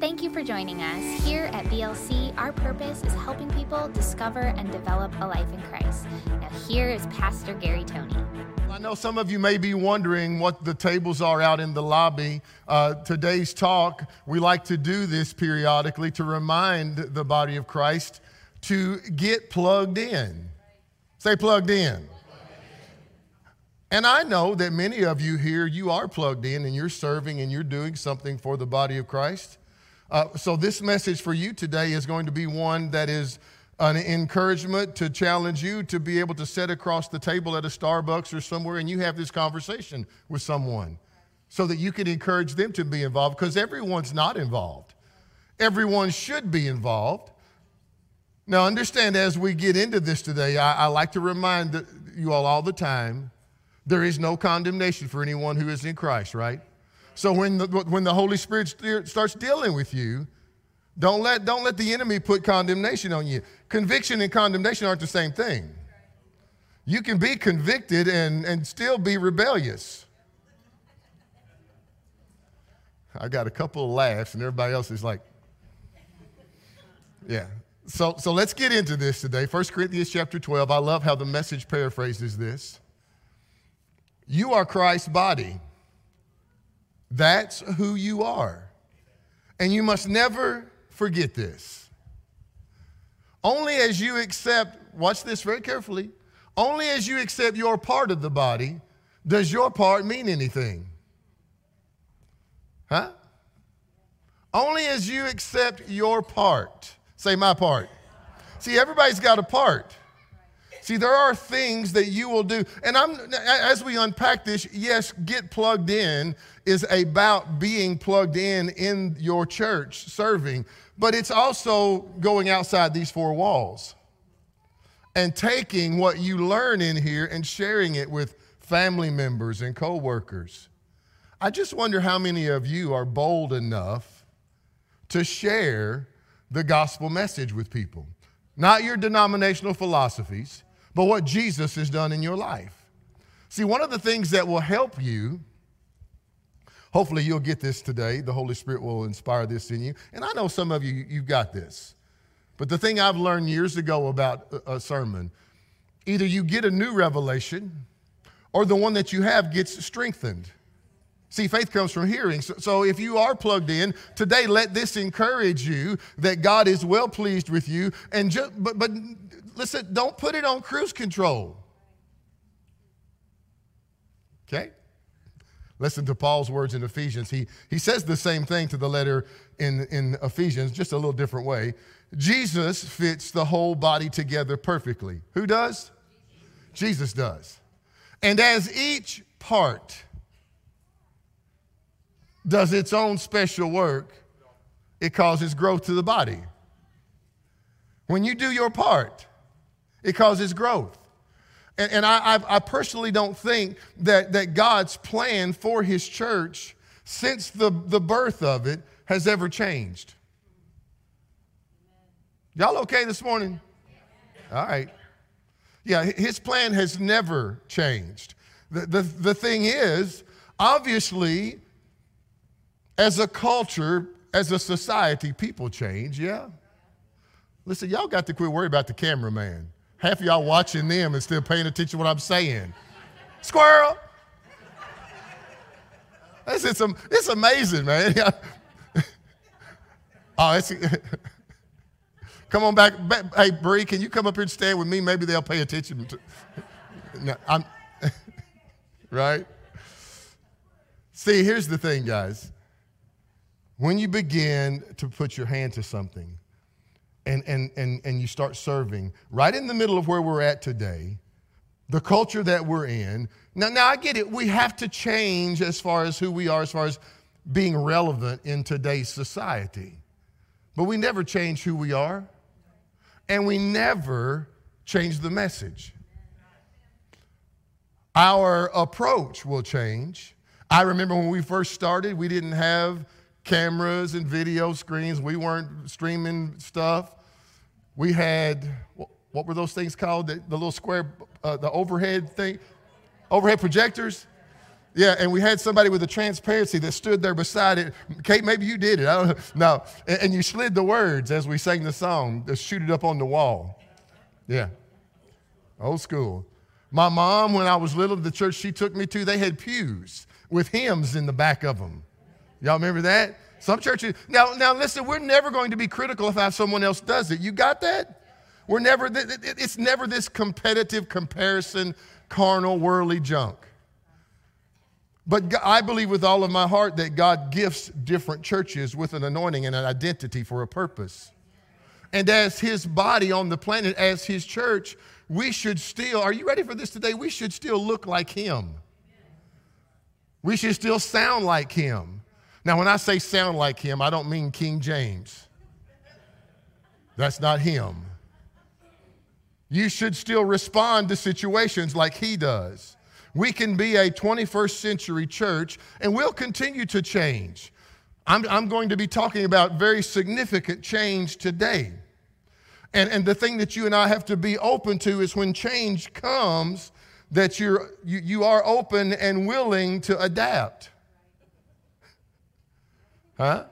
Thank you for joining us. Here at BLC, our purpose is helping people discover and develop a life in Christ. Now, here is Pastor Gary Tony. I know some of you may be wondering what the tables are out in the lobby. Uh, today's talk, we like to do this periodically to remind the body of Christ to get plugged in. Say plugged in. And I know that many of you here, you are plugged in and you're serving and you're doing something for the body of Christ. Uh, so, this message for you today is going to be one that is an encouragement to challenge you to be able to sit across the table at a Starbucks or somewhere and you have this conversation with someone so that you can encourage them to be involved because everyone's not involved. Everyone should be involved. Now, understand as we get into this today, I, I like to remind you all all the time there is no condemnation for anyone who is in Christ, right? So when the, when the Holy Spirit starts dealing with you, don't let, don't let the enemy put condemnation on you. Conviction and condemnation aren't the same thing. You can be convicted and, and still be rebellious. I got a couple of laughs, and everybody else is like, yeah. So, so let's get into this today. 1 Corinthians chapter 12. I love how the message paraphrases this. You are Christ's body. That's who you are. And you must never forget this. Only as you accept, watch this very carefully, only as you accept your part of the body does your part mean anything. Huh? Only as you accept your part. Say, my part. See, everybody's got a part. See, there are things that you will do. And I'm as we unpack this, yes, get plugged in is about being plugged in in your church, serving, but it's also going outside these four walls and taking what you learn in here and sharing it with family members and coworkers. I just wonder how many of you are bold enough to share the gospel message with people. Not your denominational philosophies, but what Jesus has done in your life. See, one of the things that will help you, hopefully you'll get this today, the Holy Spirit will inspire this in you. And I know some of you, you've got this. But the thing I've learned years ago about a sermon, either you get a new revelation or the one that you have gets strengthened. See, faith comes from hearing. So, so, if you are plugged in today, let this encourage you that God is well pleased with you. And just, but, but listen, don't put it on cruise control. Okay? Listen to Paul's words in Ephesians. He, he says the same thing to the letter in, in Ephesians, just a little different way. Jesus fits the whole body together perfectly. Who does? Jesus does. And as each part does its own special work, it causes growth to the body. When you do your part, it causes growth. And, and I, I, personally don't think that, that God's plan for his church since the, the birth of it has ever changed. Y'all okay this morning? All right. Yeah, his plan has never changed. The, the, the thing is, obviously, as a culture, as a society, people change, yeah? Listen, y'all got to quit worrying about the cameraman. Half of y'all watching them and still paying attention to what I'm saying. Squirrel! It's, it's, it's amazing, man. oh, it's, come on back. Hey, Bree, can you come up here and stand with me? Maybe they'll pay attention. To, no, I'm, right? See, here's the thing, guys. When you begin to put your hand to something and, and, and, and you start serving, right in the middle of where we're at today, the culture that we're in, now, now I get it, we have to change as far as who we are, as far as being relevant in today's society. But we never change who we are, and we never change the message. Our approach will change. I remember when we first started, we didn't have cameras and video screens. We weren't streaming stuff. We had, what were those things called? The, the little square, uh, the overhead thing, overhead projectors. Yeah, and we had somebody with a transparency that stood there beside it. Kate, maybe you did it. I don't know. No. And, and you slid the words as we sang the song, to shoot it up on the wall. Yeah. Old school. My mom, when I was little, the church she took me to, they had pews with hymns in the back of them. Y'all remember that? Some churches. Now, now listen, we're never going to be critical of how someone else does it. You got that? We're never, it's never this competitive comparison, carnal, worldly junk. But I believe with all of my heart that God gifts different churches with an anointing and an identity for a purpose. And as His body on the planet, as His church, we should still, are you ready for this today? We should still look like Him. We should still sound like Him. Now, when I say sound like Him, I don't mean King James. That's not Him. You should still respond to situations like He does. We can be a 21st century church and we'll continue to change. I'm, I'm going to be talking about very significant change today. And, and the thing that you and I have to be open to is when change comes, that you're, you, you are open and willing to adapt. Huh?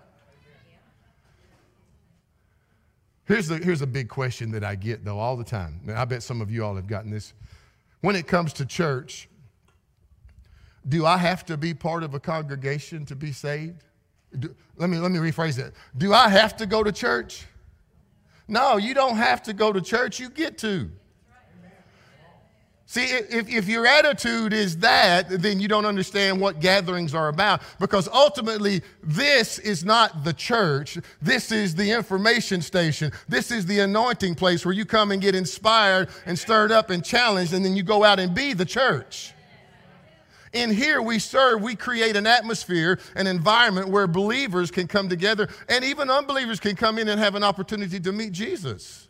Here's, here's a big question that I get, though, all the time. I bet some of you all have gotten this. When it comes to church, do I have to be part of a congregation to be saved? Do, let, me, let me rephrase that. Do I have to go to church? No, you don't have to go to church. You get to. See, if, if your attitude is that, then you don't understand what gatherings are about because ultimately, this is not the church. This is the information station. This is the anointing place where you come and get inspired and stirred up and challenged, and then you go out and be the church. In here, we serve, we create an atmosphere, an environment where believers can come together and even unbelievers can come in and have an opportunity to meet Jesus.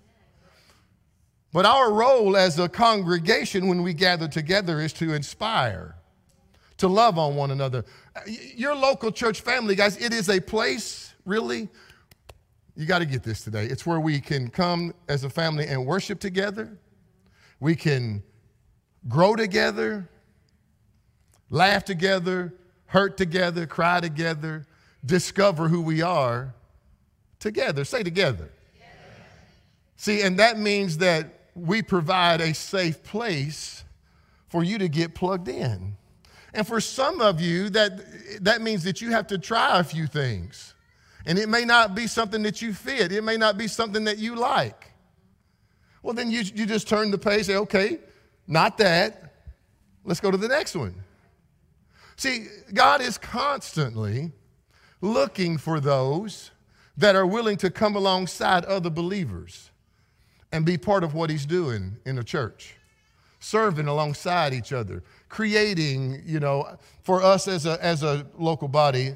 But our role as a congregation when we gather together is to inspire, to love on one another. Uh, your local church family, guys, it is a place, really, you got to get this today. It's where we can come as a family and worship together. We can grow together laugh together, hurt together, cry together, discover who we are together. Say together. See, and that means that we provide a safe place for you to get plugged in. And for some of you, that, that means that you have to try a few things. And it may not be something that you fit, it may not be something that you like. Well, then you, you just turn the page, say, okay, not that. Let's go to the next one. See, God is constantly looking for those that are willing to come alongside other believers and be part of what He's doing in the church, serving alongside each other, creating, you know, for us as a, as a local body,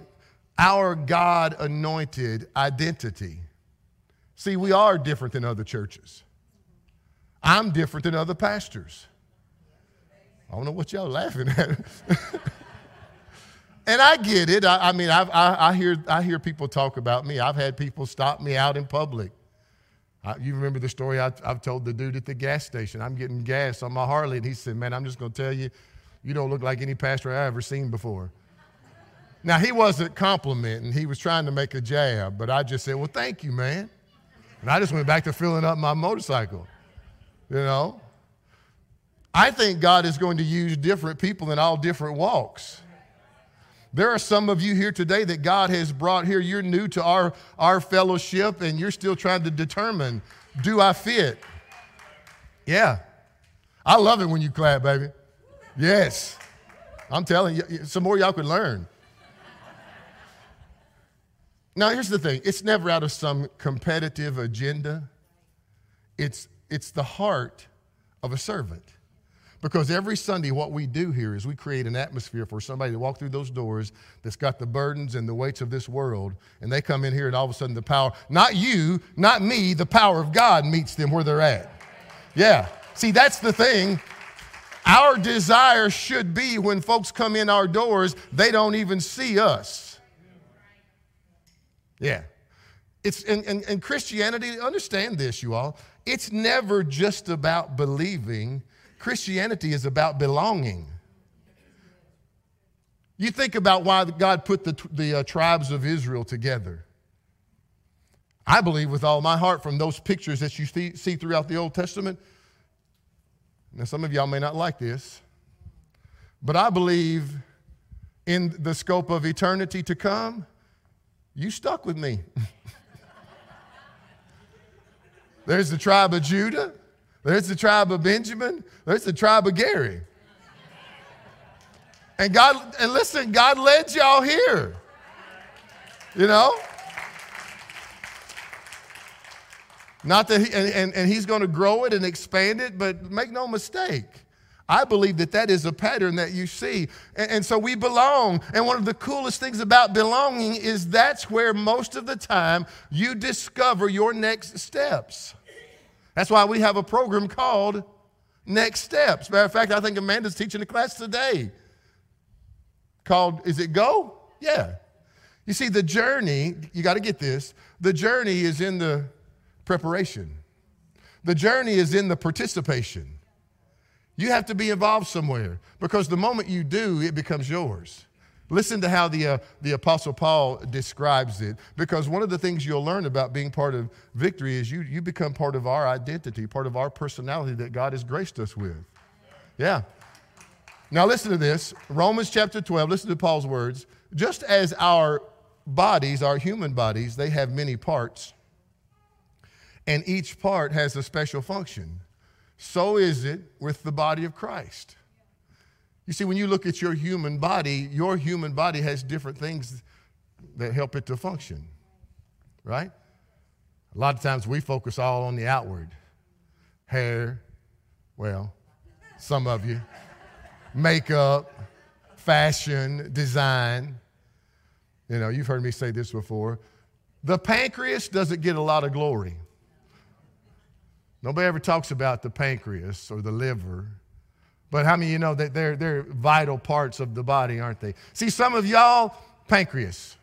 our God anointed identity. See, we are different than other churches. I'm different than other pastors. I don't know what y'all laughing at. And I get it. I, I mean, I, I, hear, I hear people talk about me. I've had people stop me out in public. I, you remember the story I, have told the dude at the gas station? I'm getting gas on my Harley, and he said, Man, I'm just going to tell you, you don't look like any pastor I've ever seen before. Now, he wasn't complimenting, he was trying to make a jab, but I just said, Well, thank you, man. And I just went back to filling up my motorcycle. You know? I think God is going to use different people in all different walks. There are some of you here today that God has brought here. You're new to our, our fellowship and you're still trying to determine do I fit? Yeah. I love it when you clap, baby. Yes. I'm telling you, some more y'all could learn. Now, here's the thing it's never out of some competitive agenda, it's, it's the heart of a servant. Because every Sunday, what we do here is we create an atmosphere for somebody to walk through those doors that's got the burdens and the weights of this world, and they come in here, and all of a sudden, the power, not you, not me, the power of God meets them where they're at. Yeah. See, that's the thing. Our desire should be when folks come in our doors, they don't even see us. Yeah. It's, and, and, and Christianity, understand this, you all, it's never just about believing Christianity is about belonging. You think about why God put the, the uh, tribes of Israel together. I believe with all my heart from those pictures that you see, see throughout the Old Testament. Now, some of y'all may not like this, but I believe in the scope of eternity to come, you stuck with me. There's the tribe of Judah. There's the tribe of Benjamin. There's the tribe of Gary. And God, and listen, God led y'all here. You know? Not that he, and, and, and he's going to grow it and expand it, but make no mistake. I believe that that is a pattern that you see. And, and, so we belong. And one of the coolest things about belonging is that's where most of the time you discover your next steps. That's why we have a program called Next Steps. Matter of fact, I think Amanda's teaching a class today called, is it Go? Yeah. You see, the journey, you got to get this, the journey is in the preparation, the journey is in the participation. You have to be involved somewhere because the moment you do, it becomes yours. Listen to how the, uh, the Apostle Paul describes it, because one of the things you'll learn about being part of victory is you, you become part of our identity, part of our personality that God has graced us with. Yeah. Now, listen to this Romans chapter 12, listen to Paul's words. Just as our bodies, our human bodies, they have many parts, and each part has a special function, so is it with the body of Christ. You see, when you look at your human body, your human body has different things that help it to function, right? A lot of times we focus all on the outward hair, well, some of you, makeup, fashion, design. You know, you've heard me say this before. The pancreas doesn't get a lot of glory. Nobody ever talks about the pancreas or the liver but how many of you know that they're, they're vital parts of the body, aren't they? See, some of y'all, pancreas.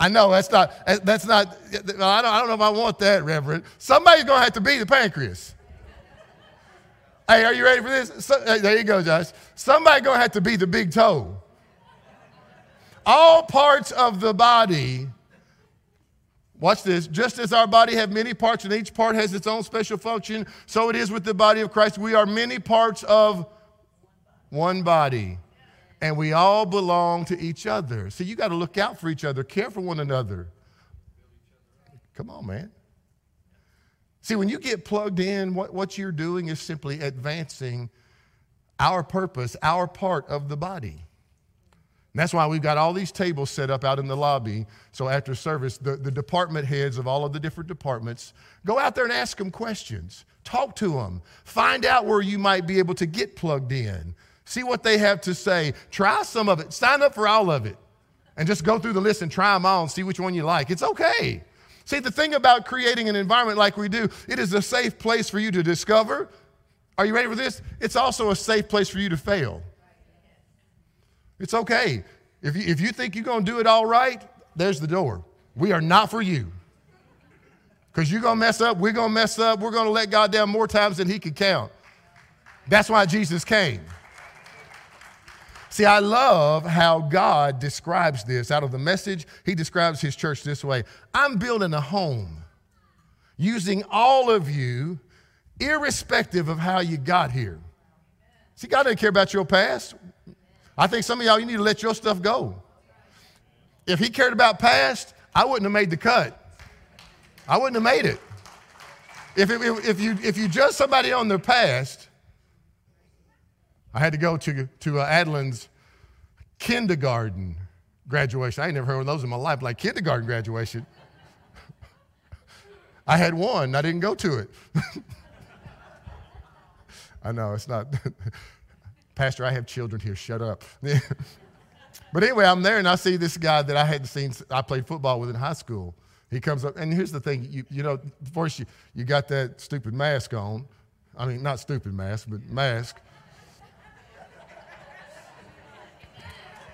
I know that's not, that's not, I don't, I don't know if I want that, Reverend. Somebody's going to have to be the pancreas. Hey, are you ready for this? So, there you go, Josh. Somebody's going to have to be the big toe. All parts of the body Watch this. Just as our body have many parts and each part has its own special function, so it is with the body of Christ. We are many parts of one body. And we all belong to each other. So you got to look out for each other, care for one another. Come on, man. See, when you get plugged in, what, what you're doing is simply advancing our purpose, our part of the body. And that's why we've got all these tables set up out in the lobby. So after service, the, the department heads of all of the different departments go out there and ask them questions. Talk to them. Find out where you might be able to get plugged in. See what they have to say. Try some of it. Sign up for all of it. And just go through the list and try them all and see which one you like. It's okay. See, the thing about creating an environment like we do, it is a safe place for you to discover. Are you ready for this? It's also a safe place for you to fail. It's okay. If you, if you think you're going to do it all right, there's the door. We are not for you. Because you're going to mess up, we're going to mess up, we're going to let God down more times than He can count. That's why Jesus came. See, I love how God describes this. Out of the message, He describes His church this way I'm building a home using all of you, irrespective of how you got here. See, God doesn't care about your past. I think some of y'all, you need to let your stuff go. If he cared about past, I wouldn't have made the cut. I wouldn't have made it. If, it, if, you, if you judge somebody on their past, I had to go to, to uh, Adeline's kindergarten graduation. I ain't never heard of those in my life, like kindergarten graduation. I had one, I didn't go to it. I know, it's not. Pastor, I have children here, shut up. but anyway, I'm there and I see this guy that I hadn't seen, I played football with in high school. He comes up, and here's the thing you, you know, first you, you got that stupid mask on. I mean, not stupid mask, but mask.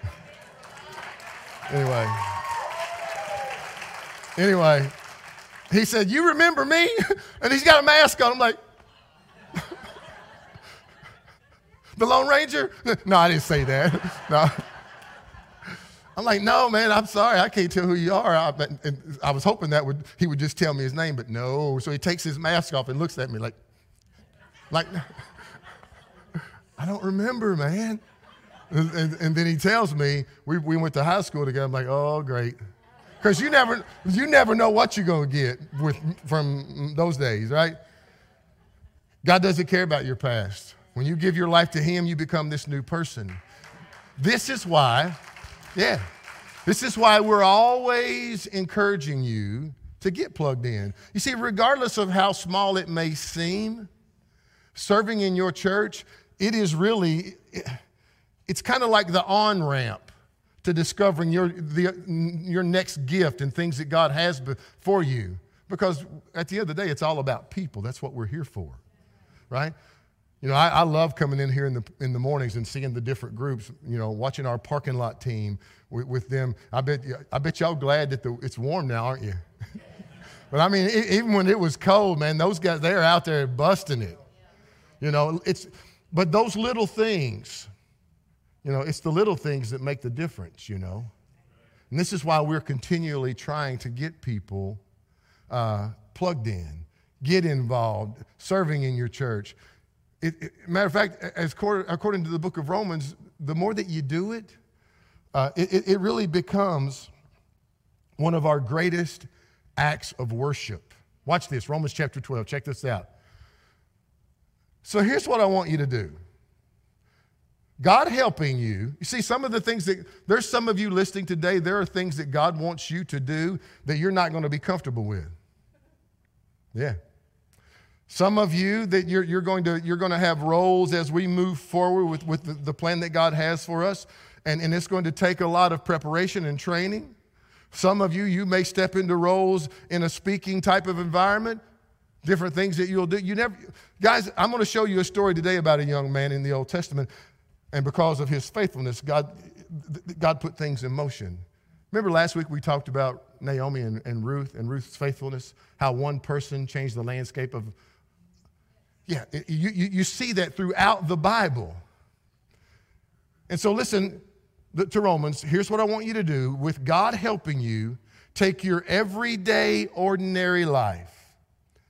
anyway. Anyway, he said, You remember me? and he's got a mask on. I'm like, The Lone Ranger? No, I didn't say that. No. I'm like, no, man, I'm sorry. I can't tell who you are. I, and I was hoping that would, he would just tell me his name, but no. So he takes his mask off and looks at me like, like, I don't remember, man. And, and, and, then he tells me, we, we went to high school together. I'm like, oh, great. Because you never, you never know what you're going to get with, from those days, right? God doesn't care about your past. When you give your life to Him, you become this new person. This is why, yeah, this is why we're always encouraging you to get plugged in. You see, regardless of how small it may seem, serving in your church, it is really, it's kind of like the on ramp to discovering your, the, your next gift and things that God has for you. Because at the end of the day, it's all about people. That's what we're here for, right? You know, I, I, love coming in here in the, in the mornings and seeing the different groups, you know, watching our parking lot team with, with them. I bet, I bet y'all glad that the, it's warm now, aren't you? but I mean, even when it was cold, man, those guys, they're out there busting it. You know, it's, but those little things, you know, it's the little things that make the difference, you know. And this is why we're continually trying to get people uh, plugged in, get involved, serving in your church. It, it, matter of fact, as according to the book of Romans, the more that you do it, uh, it, it really becomes one of our greatest acts of worship. Watch this, Romans chapter 12. Check this out. So here's what I want you to do. God helping you. You see, some of the things that, there's some of you listening today, there are things that God wants you to do that you're not going to be comfortable with. Yeah. Some of you that you're, you're, going, to, you're going to have roles as we move forward with, with the, the plan that God has for us, and, and it's going to take a lot of preparation and training. Some of you, you may step into roles in a speaking type of environment different things that you'll do. You never, guys, I'm going to show you a story today about a young man in the Old Testament, and because of his faithfulness, God, God put things in motion. Remember last week we talked about Naomi and, and Ruth and Ruth's faithfulness, how one person changed the landscape of. Yeah, you, you, you see that throughout the Bible. And so, listen to Romans. Here's what I want you to do with God helping you, take your everyday, ordinary life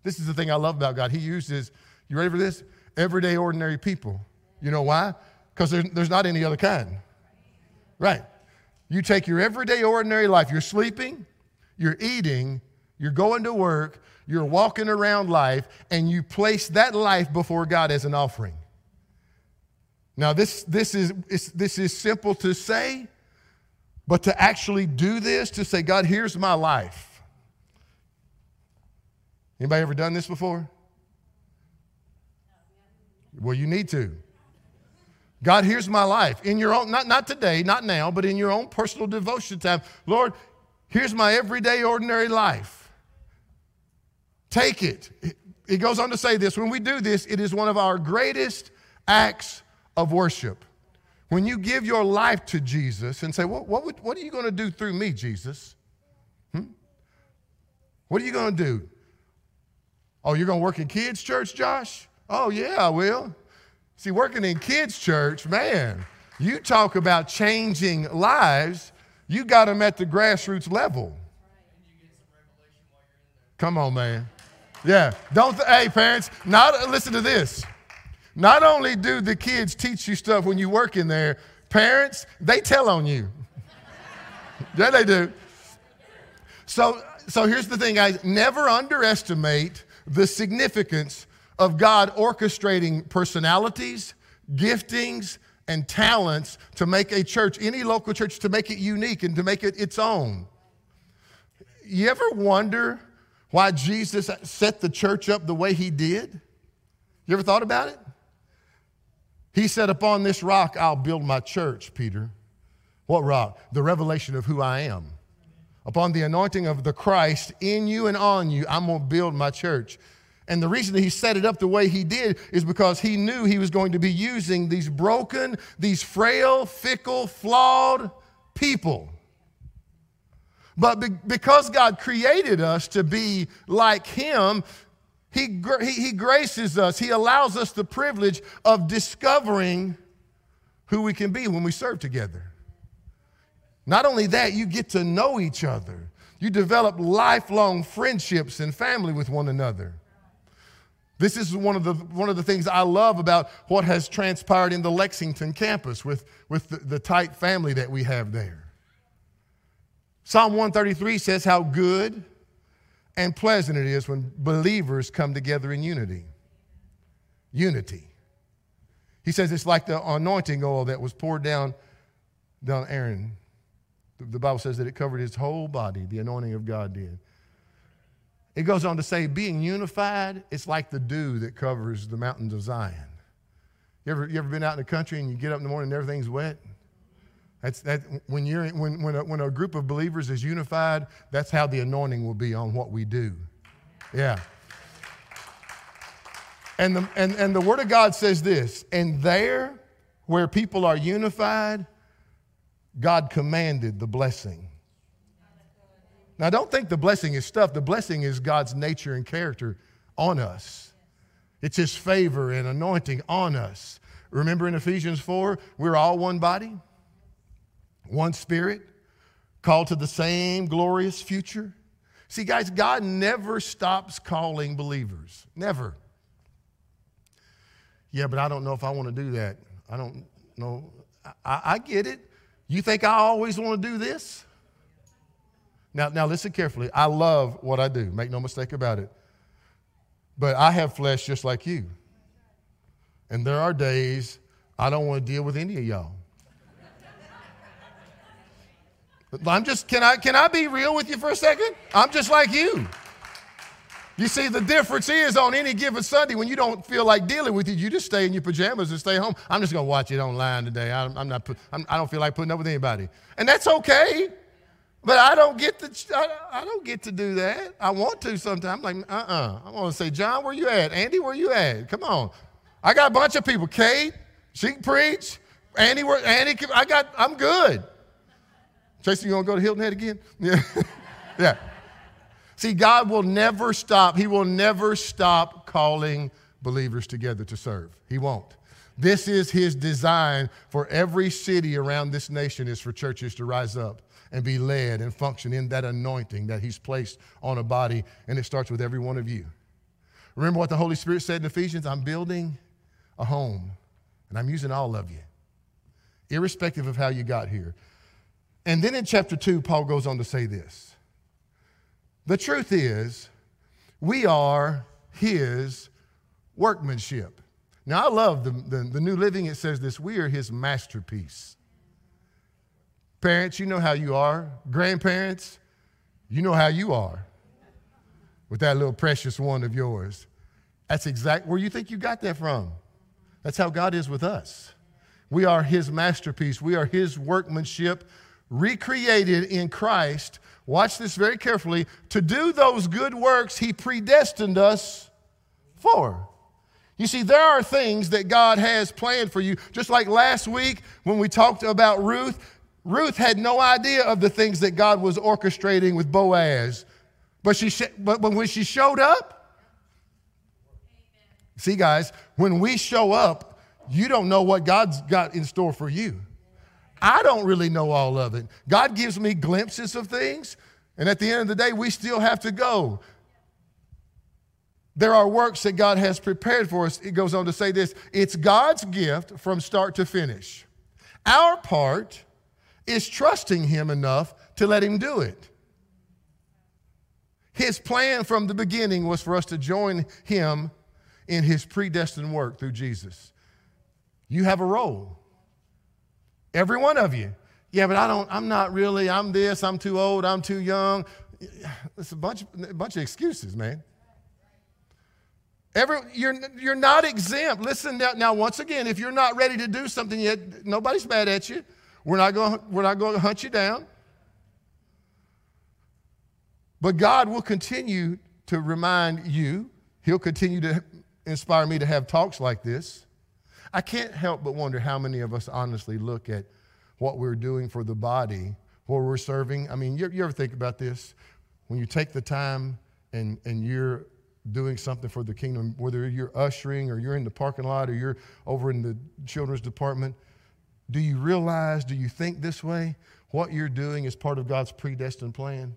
this is the thing I love about God. He uses, you ready for this? Everyday, ordinary people. You know why? Because there's, there's not any other kind. Right. You take your everyday, ordinary life. You're sleeping, you're eating, you're going to work, you're walking around life, and you place that life before God as an offering. Now, this, this, is, this is simple to say, but to actually do this, to say, God, here's my life. Anybody ever done this before? Well, you need to. God, here's my life. In your own, not, not today, not now, but in your own personal devotion time. Lord, here's my everyday, ordinary life. Take it. It goes on to say this when we do this, it is one of our greatest acts of worship. When you give your life to Jesus and say, What, what, would, what are you going to do through me, Jesus? Hmm? What are you going to do? Oh, you're going to work in kids' church, Josh? Oh, yeah, I will. See, working in kids' church, man, you talk about changing lives, you got them at the grassroots level. Come on, man. Yeah. Don't, th- hey, parents, not, listen to this. Not only do the kids teach you stuff when you work in there, parents, they tell on you. yeah, they do. So, so here's the thing, guys never underestimate the significance of God orchestrating personalities, giftings, and talents to make a church, any local church, to make it unique and to make it its own. You ever wonder why Jesus set the church up the way he did? You ever thought about it? He said, Upon this rock I'll build my church, Peter. What rock? The revelation of who I am upon the anointing of the Christ in you and on you, I'm going to build my church. And the reason that he set it up the way he did is because he knew he was going to be using these broken, these frail, fickle, flawed people. But be- because God created us to be like him, He, he, he graces us, He allows us the privilege of discovering who we can be when we serve together. Not only that, you get to know each other. You develop lifelong friendships and family with one another. This is one of the, one of the things I love about what has transpired in the Lexington campus with, with the, the tight family that we have there. Psalm 133 says how good and pleasant it is when believers come together in unity. Unity. He says it's like the anointing oil that was poured down, down Aaron. The Bible says that it covered his whole body, the anointing of God did. It goes on to say, being unified, it's like the dew that covers the mountains of Zion. You ever, you ever been out in the country and you get up in the morning and everything's wet? That's that when you're when when a, when a group of believers is unified, that's how the anointing will be on what we do. Yeah. And the and, and the word of God says this, and there where people are unified, God commanded the blessing. Now don't think the blessing is stuff. The blessing is God's nature and character on us. It's his favor and anointing on us. Remember in Ephesians 4, we're all one body one spirit, called to the same glorious future. See, guys, God never stops calling believers. Never. Yeah, but I don't know if I want to do that. I don't know. I, I get it. You think I always want to do this? Now, now listen carefully. I love what I do. Make no mistake about it. But I have flesh just like you. And there are days I don't want to deal with any of y'all. I'm just, can I, can I be real with you for a second? I'm just like you. You see, the difference is on any given Sunday when you don't feel like dealing with it, you just stay in your pajamas and stay home. I'm just going to watch it online today. I'm, I'm not, I'm, I do not feel like putting up with anybody. And that's okay. But I don't get to, I, I don't get to do that. I want to sometimes. I'm like, uh-uh. I want to say, John, where you at? Andy, where you at? Come on. I got a bunch of people. Kate, she can preach. Andy, where, Andy, I got, I'm good. Tracy, you want to go to Hilton Head again? Yeah. yeah. See, God will never stop. He will never stop calling believers together to serve. He won't. This is his design for every city around this nation is for churches to rise up and be led and function in that anointing that he's placed on a body and it starts with every one of you. Remember what the Holy Spirit said in Ephesians? I'm building a home and I'm using all of you, irrespective of how you got here. And then in chapter 2, Paul goes on to say this The truth is, we are his workmanship. Now, I love the, the, the, New Living, it says this we are his masterpiece. Parents, you know how you are. Grandparents, you know how you are with that little precious one of yours. That's exactly where you think you got that from. That's how God is with us. We are his masterpiece, we are his workmanship recreated in Christ, watch this very carefully, to do those good works he predestined us for. You see, there are things that God has planned for you. Just like last week when we talked about Ruth, Ruth had no idea of the things that God was orchestrating with Boaz. But, she, but when she showed up, see, guys, when we show up, you don't know what God's got in store for you. I don't really know all of it. God gives me glimpses of things, and at the end of the day, we still have to go. There are works that God has prepared for us. It goes on to say this it's God's gift from start to finish. Our part is trusting Him enough to let Him do it. His plan from the beginning was for us to join Him in His predestined work through Jesus. You have a role. Every one of you. Yeah, but I don't, I'm not really, I'm this, I'm too old, I'm too young. It's a bunch, a bunch of excuses, man. Every, you're, you're not exempt. Listen now, now, once again, if you're not ready to do something yet, nobody's mad at you. We're not going, we're not going to hunt you down. But God will continue to remind you, He'll continue to inspire me to have talks like this. I can't help but wonder how many of us honestly look at what we're doing for the body, where we're serving. I mean, you, you ever think about this? When you take the time and, and you're doing something for the kingdom, whether you're ushering or you're in the parking lot or you're over in the children's department, do you realize, do you think this way? What you're doing is part of God's predestined plan?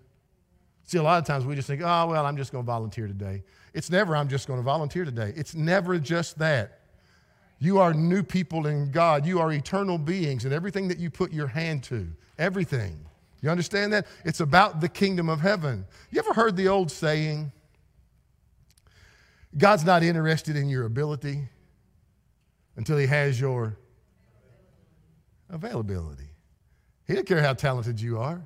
See, a lot of times we just think, oh, well, I'm just going to volunteer today. It's never, I'm just going to volunteer today. It's never just that. You are new people in God. You are eternal beings, and everything that you put your hand to, everything. You understand that? It's about the kingdom of heaven. You ever heard the old saying, God's not interested in your ability until He has your availability. He didn't care how talented you are.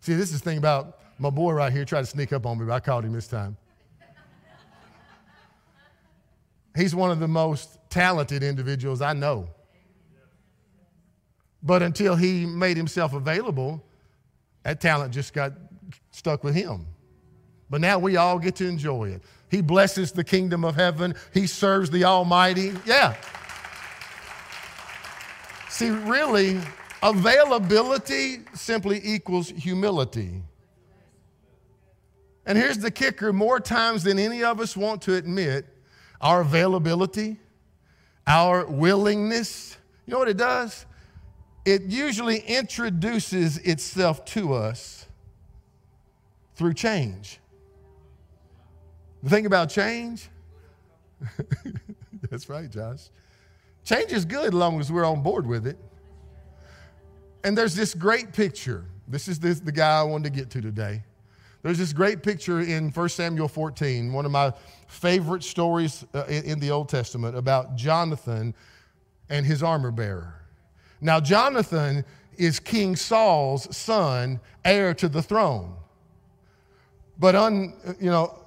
See, this is the thing about my boy right here tried to sneak up on me, but I caught him this time. He's one of the most talented individuals I know. But until he made himself available, that talent just got stuck with him. But now we all get to enjoy it. He blesses the kingdom of heaven, he serves the Almighty. Yeah. See, really, availability simply equals humility. And here's the kicker more times than any of us want to admit, our availability, our willingness, you know what it does? It usually introduces itself to us through change. The thing about change, that's right, Josh. Change is good as long as we're on board with it. And there's this great picture. This is this, the guy I wanted to get to today. There's this great picture in 1 Samuel 14, one of my favorite stories uh, in the Old Testament about Jonathan and his armor bearer. Now, Jonathan is King Saul's son, heir to the throne. But un, you know,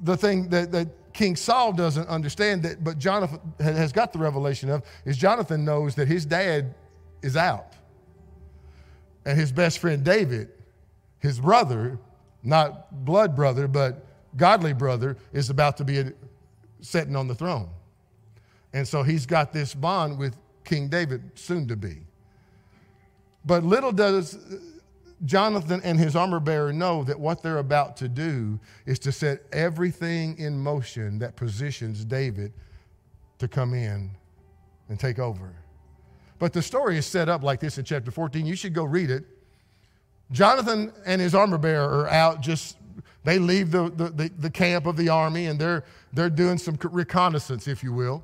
the thing that, that King Saul doesn't understand that, but Jonathan has got the revelation of, is Jonathan knows that his dad is out. And his best friend David, his brother, not blood brother, but godly brother, is about to be sitting on the throne. And so he's got this bond with King David, soon to be. But little does Jonathan and his armor bearer know that what they're about to do is to set everything in motion that positions David to come in and take over. But the story is set up like this in chapter 14. You should go read it. Jonathan and his armor bearer are out just, they leave the, the, the, the camp of the army and they're, they're doing some reconnaissance, if you will.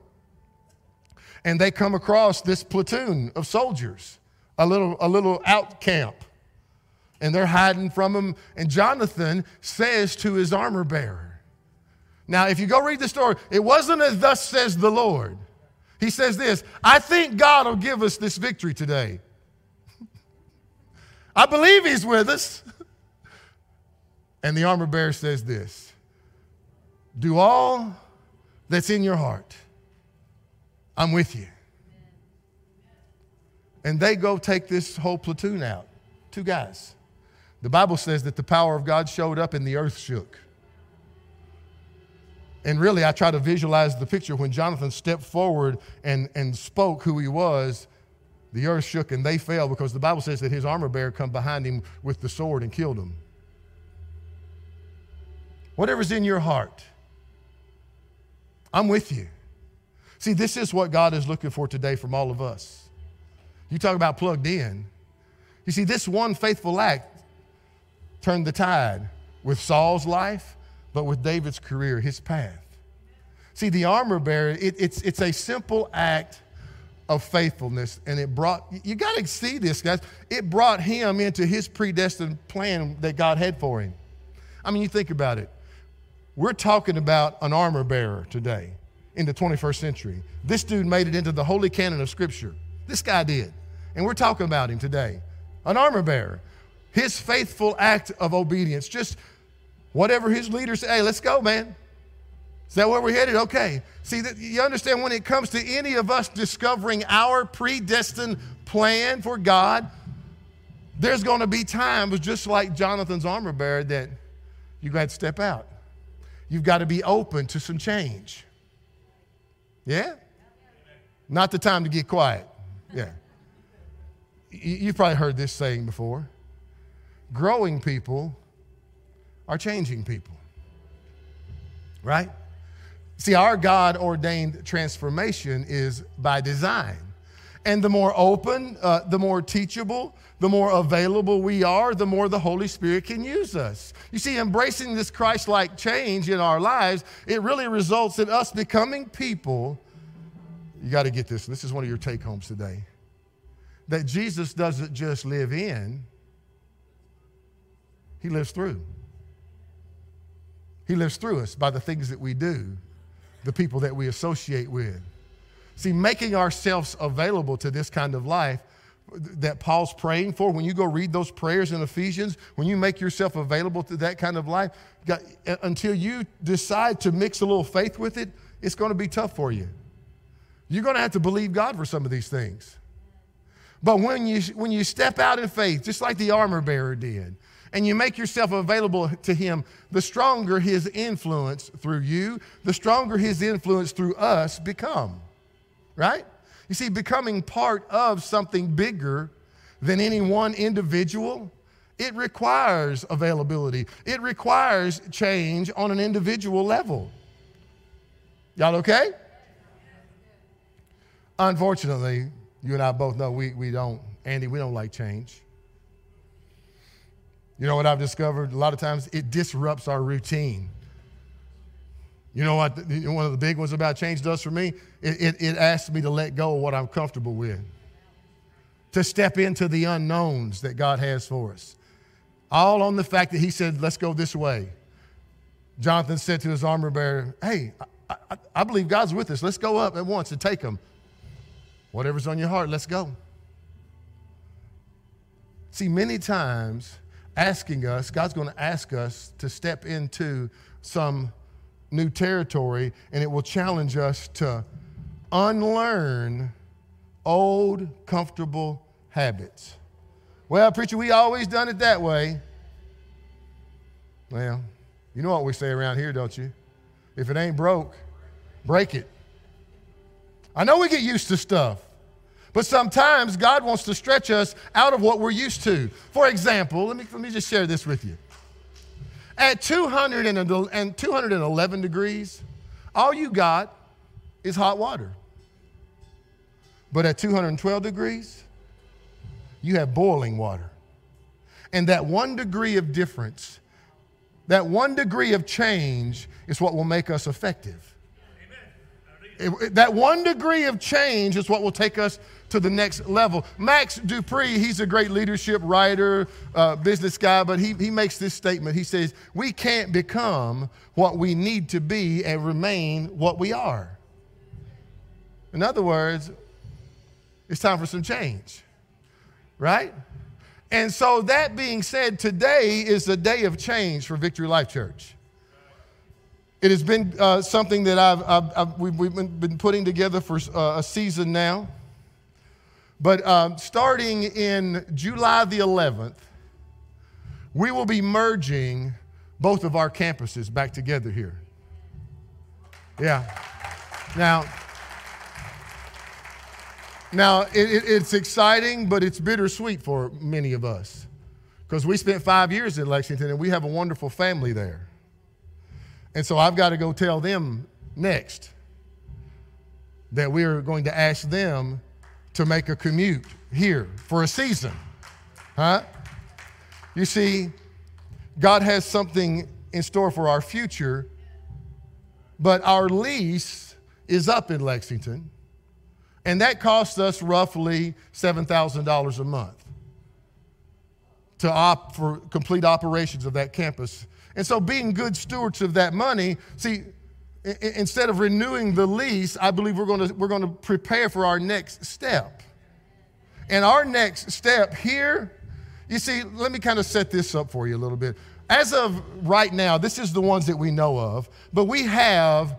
And they come across this platoon of soldiers, a little, a little out camp. And they're hiding from them. And Jonathan says to his armor bearer, now, if you go read the story, it wasn't as thus says the Lord. He says this I think God will give us this victory today. I believe he's with us. And the armor bearer says this Do all that's in your heart. I'm with you. And they go take this whole platoon out. Two guys. The Bible says that the power of God showed up and the earth shook. And really, I try to visualize the picture when Jonathan stepped forward and, and spoke who he was the earth shook and they fell because the Bible says that his armor bearer come behind him with the sword and killed him. Whatever's in your heart, I'm with you. See, this is what God is looking for today from all of us. You talk about plugged in. You see, this one faithful act turned the tide with Saul's life, but with David's career, his path. See, the armor bearer, it, it's, it's a simple act of faithfulness. And it brought, you got to see this, guys. It brought him into his predestined plan that God had for him. I mean, you think about it. We're talking about an armor bearer today in the 21st century. This dude made it into the holy canon of Scripture. This guy did. And we're talking about him today. An armor bearer. His faithful act of obedience. Just whatever his leaders say, hey, let's go, man. Is that where we're headed? Okay. See, you understand when it comes to any of us discovering our predestined plan for God, there's going to be times, just like Jonathan's armor bearer, that you've got to step out. You've got to be open to some change. Yeah? Not the time to get quiet. Yeah. You've probably heard this saying before. Growing people are changing people. right? See, our God ordained transformation is by design. And the more open, uh, the more teachable, the more available we are, the more the Holy Spirit can use us. You see, embracing this Christ like change in our lives, it really results in us becoming people. You got to get this. This is one of your take homes today. That Jesus doesn't just live in, He lives through. He lives through us by the things that we do, the people that we associate with. See, making ourselves available to this kind of life that Paul's praying for, when you go read those prayers in Ephesians, when you make yourself available to that kind of life, God, until you decide to mix a little faith with it, it's going to be tough for you. You're going to have to believe God for some of these things. But when you, when you step out in faith, just like the armor bearer did, and you make yourself available to Him, the stronger His influence through you, the stronger His influence through us become. Right? You see, becoming part of something bigger than any one individual, it requires availability. It requires change on an individual level. Y'all okay? Unfortunately, you and I both know we, we don't, Andy, we don't like change. You know what I've discovered? A lot of times it disrupts our routine. You know what? One of the big ones about change does for me? It, it, it asks me to let go of what I'm comfortable with, to step into the unknowns that God has for us. All on the fact that He said, let's go this way. Jonathan said to his armor bearer, Hey, I, I, I believe God's with us. Let's go up at once and take him. Whatever's on your heart, let's go. See, many times asking us, God's going to ask us to step into some new territory, and it will challenge us to unlearn old, comfortable habits. Well, preacher, we always done it that way. Well, you know what we say around here, don't you? If it ain't broke, break it. I know we get used to stuff, but sometimes God wants to stretch us out of what we're used to. For example, let me, let me just share this with you. At 200 and 211 degrees, all you got is hot water. But at 212 degrees, you have boiling water. And that one degree of difference, that one degree of change is what will make us effective. It, that one degree of change is what will take us to the next level. Max De Pree, he's a great leadership writer, uh, business guy, but he, he makes this statement. He says, We can't become what we need to be and remain what we are. In other words, it's time for some change, right? And so, that being said, today is a day of change for Victory Life Church. It has been uh, something that I've, I've, I've, we've, been putting together for uh, a season now. But um, starting in July the 11th, we will be merging both of our campuses back together here. Yeah. Now, now it, it, it's exciting, but it's bittersweet for many of us because we spent five years in Lexington and we have a wonderful family there. And so I've got to go tell them next that we're going to ask them to make a commute here for a season. Huh? You see, God has something in store for our future, but our lease is up in Lexington, and that costs us roughly $7,000 a month to opt for complete operations of that campus. And so, being good stewards of that money, see, instead of renewing the lease, I believe we're going to, we're going to prepare for our next step. And our next step here, you see, let me kind of set this up for you a little bit. As of right now, this is the ones that we know of, but we have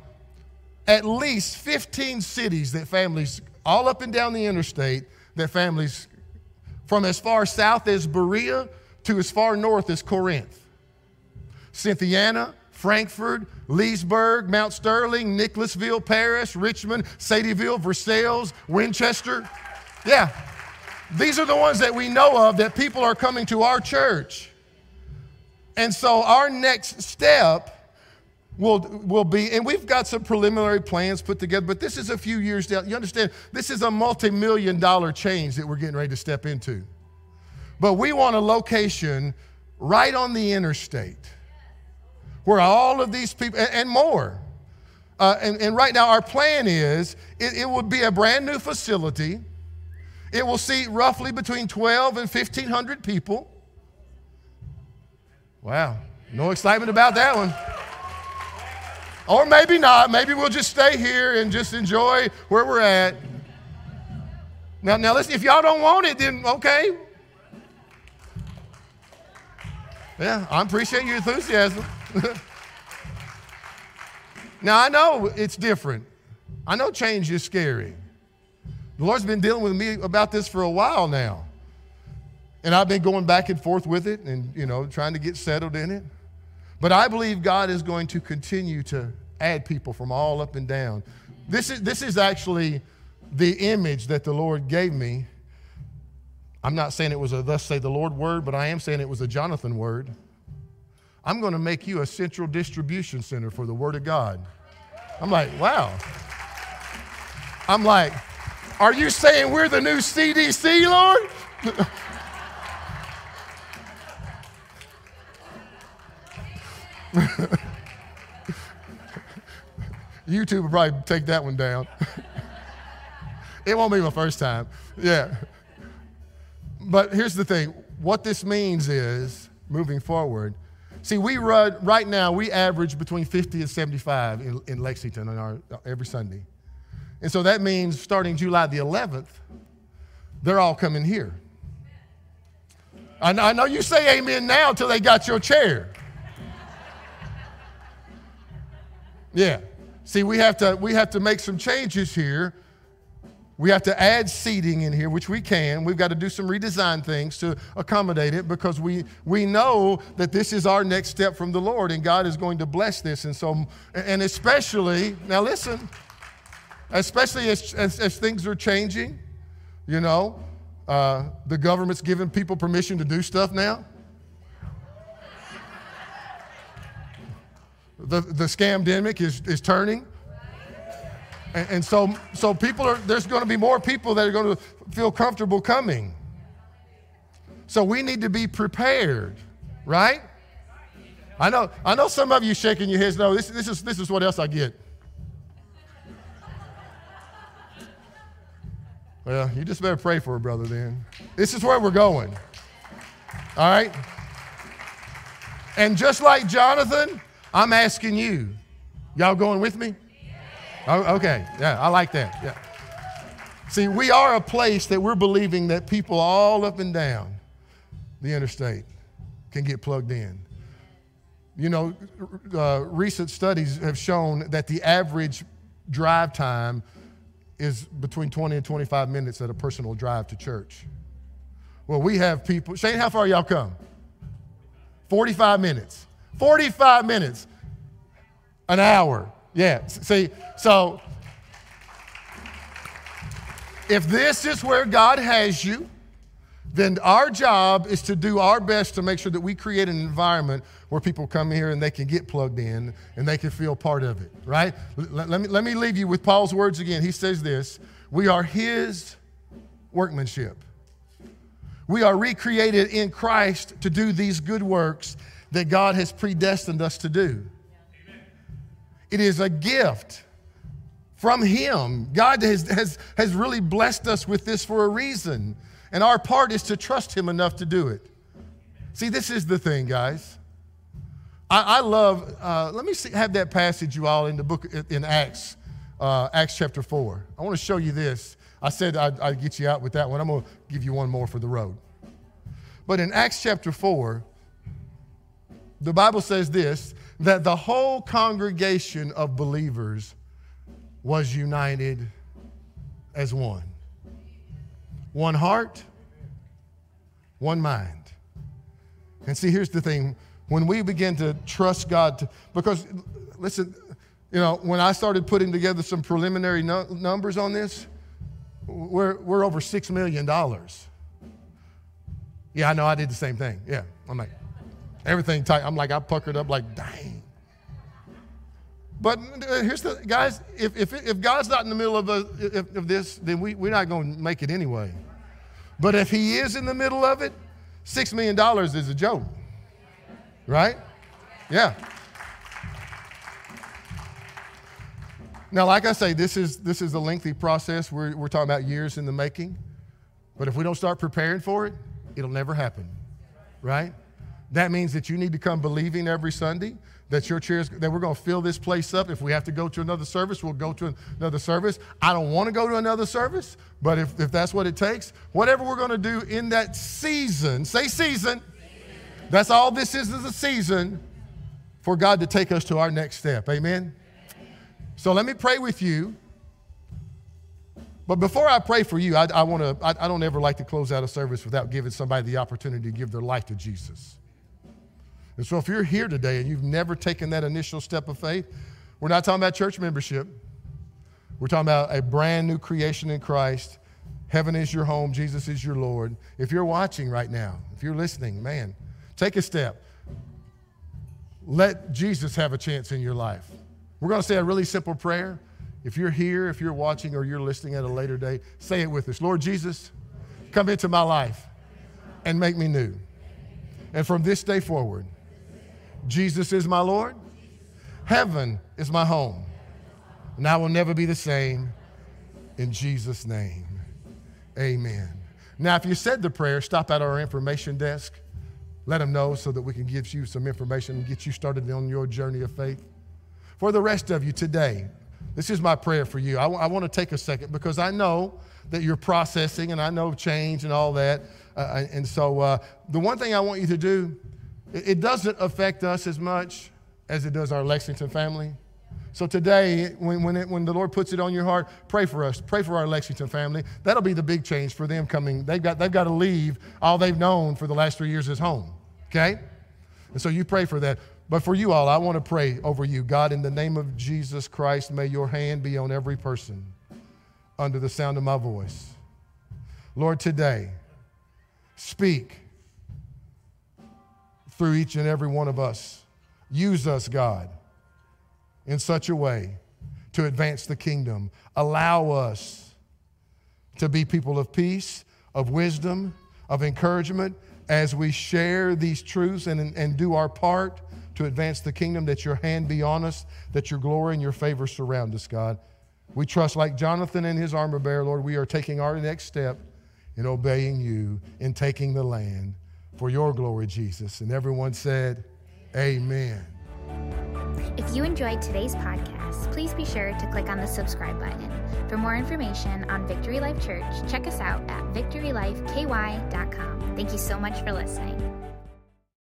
at least 15 cities that families, all up and down the interstate, that families from as far south as Berea to as far north as Corinth. Cynthiana, Frankfort, Leesburg, Mount Sterling, Nicholasville, Paris, Richmond, Sadieville, Versailles, Winchester. Yeah. These are the ones that we know of that people are coming to our church. And so our next step will, will be, and we've got some preliminary plans put together, but this is a few years down. You understand, this is a multi million dollar change that we're getting ready to step into. But we want a location right on the interstate where all of these people, and, and more. Uh, and, and, right now, our plan is it, it would be a brand new facility. It will seat roughly between 12 and 1,500 people. Wow, no excitement about that one. Or maybe not. Maybe we'll just stay here and just enjoy where we're at. Now, now listen, if y'all don't want it, then okay. Yeah, I appreciate your enthusiasm. now, I know it's different. I know change is scary. The Lord's been dealing with me about this for a while now. And I've been going back and forth with it and, you know, trying to get settled in it. But I believe God is going to continue to add people from all up and down. This is, this is actually the image that the Lord gave me. I'm not saying it was a thus say the Lord word, but I am saying it was a Jonathan word. I'm going to make you a central distribution center for the Word of God. I'm like, wow. I'm like, are you saying we're the new CDC, Lord? YouTube will probably take that one down. it won't be my first time. Yeah. But here's the thing what this means is, moving forward, see, we run, right now, we average between 50 and 75 in, in Lexington on our, every Sunday. And so that means starting July the 11th, they're all coming here. I know, I know you say amen now until they got your chair. Yeah. See, we have to we have to make some changes here. We have to add seating in here, which we can. We've got to do some redesign things to accommodate it because we we know that this is our next step from the Lord, and God is going to bless this. And so, and especially now, listen, especially as as, as things are changing, you know, uh, the government's giving people permission to do stuff now. the, the scamdemic is, is turning. And, and so, so people are, there's going to be more people that are going to feel comfortable coming. So we need to be prepared, right? I know, I know some of you shaking your heads. No, this, this, is, this is what else I get. Well, you just better pray for a brother then. This is where we're going. All right? And just like Jonathan, I'm asking you. Y'all going with me? Oh, okay. Yeah, I like that. Yeah. See, we are a place that we're believing that people all up and down the interstate can get plugged in. You know, uh, recent studies have shown that the average drive time is between 20 and 25 minutes that a person will drive to church. Well, we have people. Shane, how far y'all come? 45 minutes. 45 minutes, an hour. Yeah, see, so if this is where God has you, then our job is to do our best to make sure that we create an environment where people come here and they can get plugged in and they can feel part of it, right? Let, let, me, let me leave you with Paul's words again. He says this We are his workmanship. We are recreated in Christ to do these good works that God has predestined us to do. It is a gift from Him. God has, has, has really blessed us with this for a reason. And our part is to trust Him enough to do it. See, this is the thing, guys. I, I love, uh, let me see, have that passage you all in the book in Acts, uh, Acts chapter 4. I want to show you this. I said I'd, I'd get you out with that one. I'm going to give you one more for the road. But in Acts chapter 4, the Bible says this that the whole congregation of believers was united as one. One heart, one mind. And see, here's the thing when we begin to trust God, to, because listen, you know, when I started putting together some preliminary no, numbers on this, we're, we're over $6 million. Yeah, I know, I did the same thing. Yeah, I'm like, Everything tight. I'm like, I puckered up like, dang. But uh, here's the guys if, if, if God's not in the middle of, a, if, of this, then we, we're not going to make it anyway. But if He is in the middle of it, $6 million is a joke. Right? Yeah. Now, like I say, this is, this is a lengthy process. We're, we're talking about years in the making. But if we don't start preparing for it, it'll never happen. Right? That means that you need to come believing every Sunday that your chairs that we're going to fill this place up. If we have to go to another service, we'll go to another service. I don't want to go to another service, but if, if that's what it takes, whatever we're going to do in that season, say season. That's all this is is a season for God to take us to our next step. Amen. So let me pray with you. But before I pray for you, I, I want to. I, I don't ever like to close out a service without giving somebody the opportunity to give their life to Jesus. And so if you're here today and you've never taken that initial step of faith, we're not talking about church membership. We're talking about a brand new creation in Christ. Heaven is your home, Jesus is your Lord. If you're watching right now, if you're listening, man, take a step. Let Jesus have a chance in your life. We're going to say a really simple prayer. If you're here, if you're watching, or you're listening at a later date, say it with us Lord Jesus, come into my life and make me new. And from this day forward, Jesus is my Lord. Heaven is my home. And I will never be the same. In Jesus' name, amen. Now, if you said the prayer, stop at our information desk. Let them know so that we can give you some information and get you started on your journey of faith. For the rest of you today, this is my prayer for you. I, w- I want to take a second because I know that you're processing and I know change and all that. Uh, and so, uh, the one thing I want you to do it doesn't affect us as much as it does our Lexington family. So today, when, when, it, when the Lord puts it on your heart, pray for us. Pray for our Lexington family. That'll be the big change for them coming. They've got, they've got to leave all they've known for the last three years as home. Okay? And so you pray for that. But for you all, I want to pray over you. God, in the name of Jesus Christ, may your hand be on every person under the sound of my voice. Lord, today, speak through each and every one of us. Use us, God, in such a way to advance the kingdom. Allow us to be people of peace, of wisdom, of encouragement as we share these truths and, and do our part to advance the kingdom, that your hand be on us, that your glory and your favor surround us, God. We trust, like Jonathan and his armor bearer, Lord, we are taking our next step in obeying you, in taking the land for your glory, Jesus. And everyone said, Amen. If you enjoyed today's podcast, please be sure to click on the subscribe button. For more information on Victory Life Church, check us out at victorylifeky.com. Thank you so much for listening.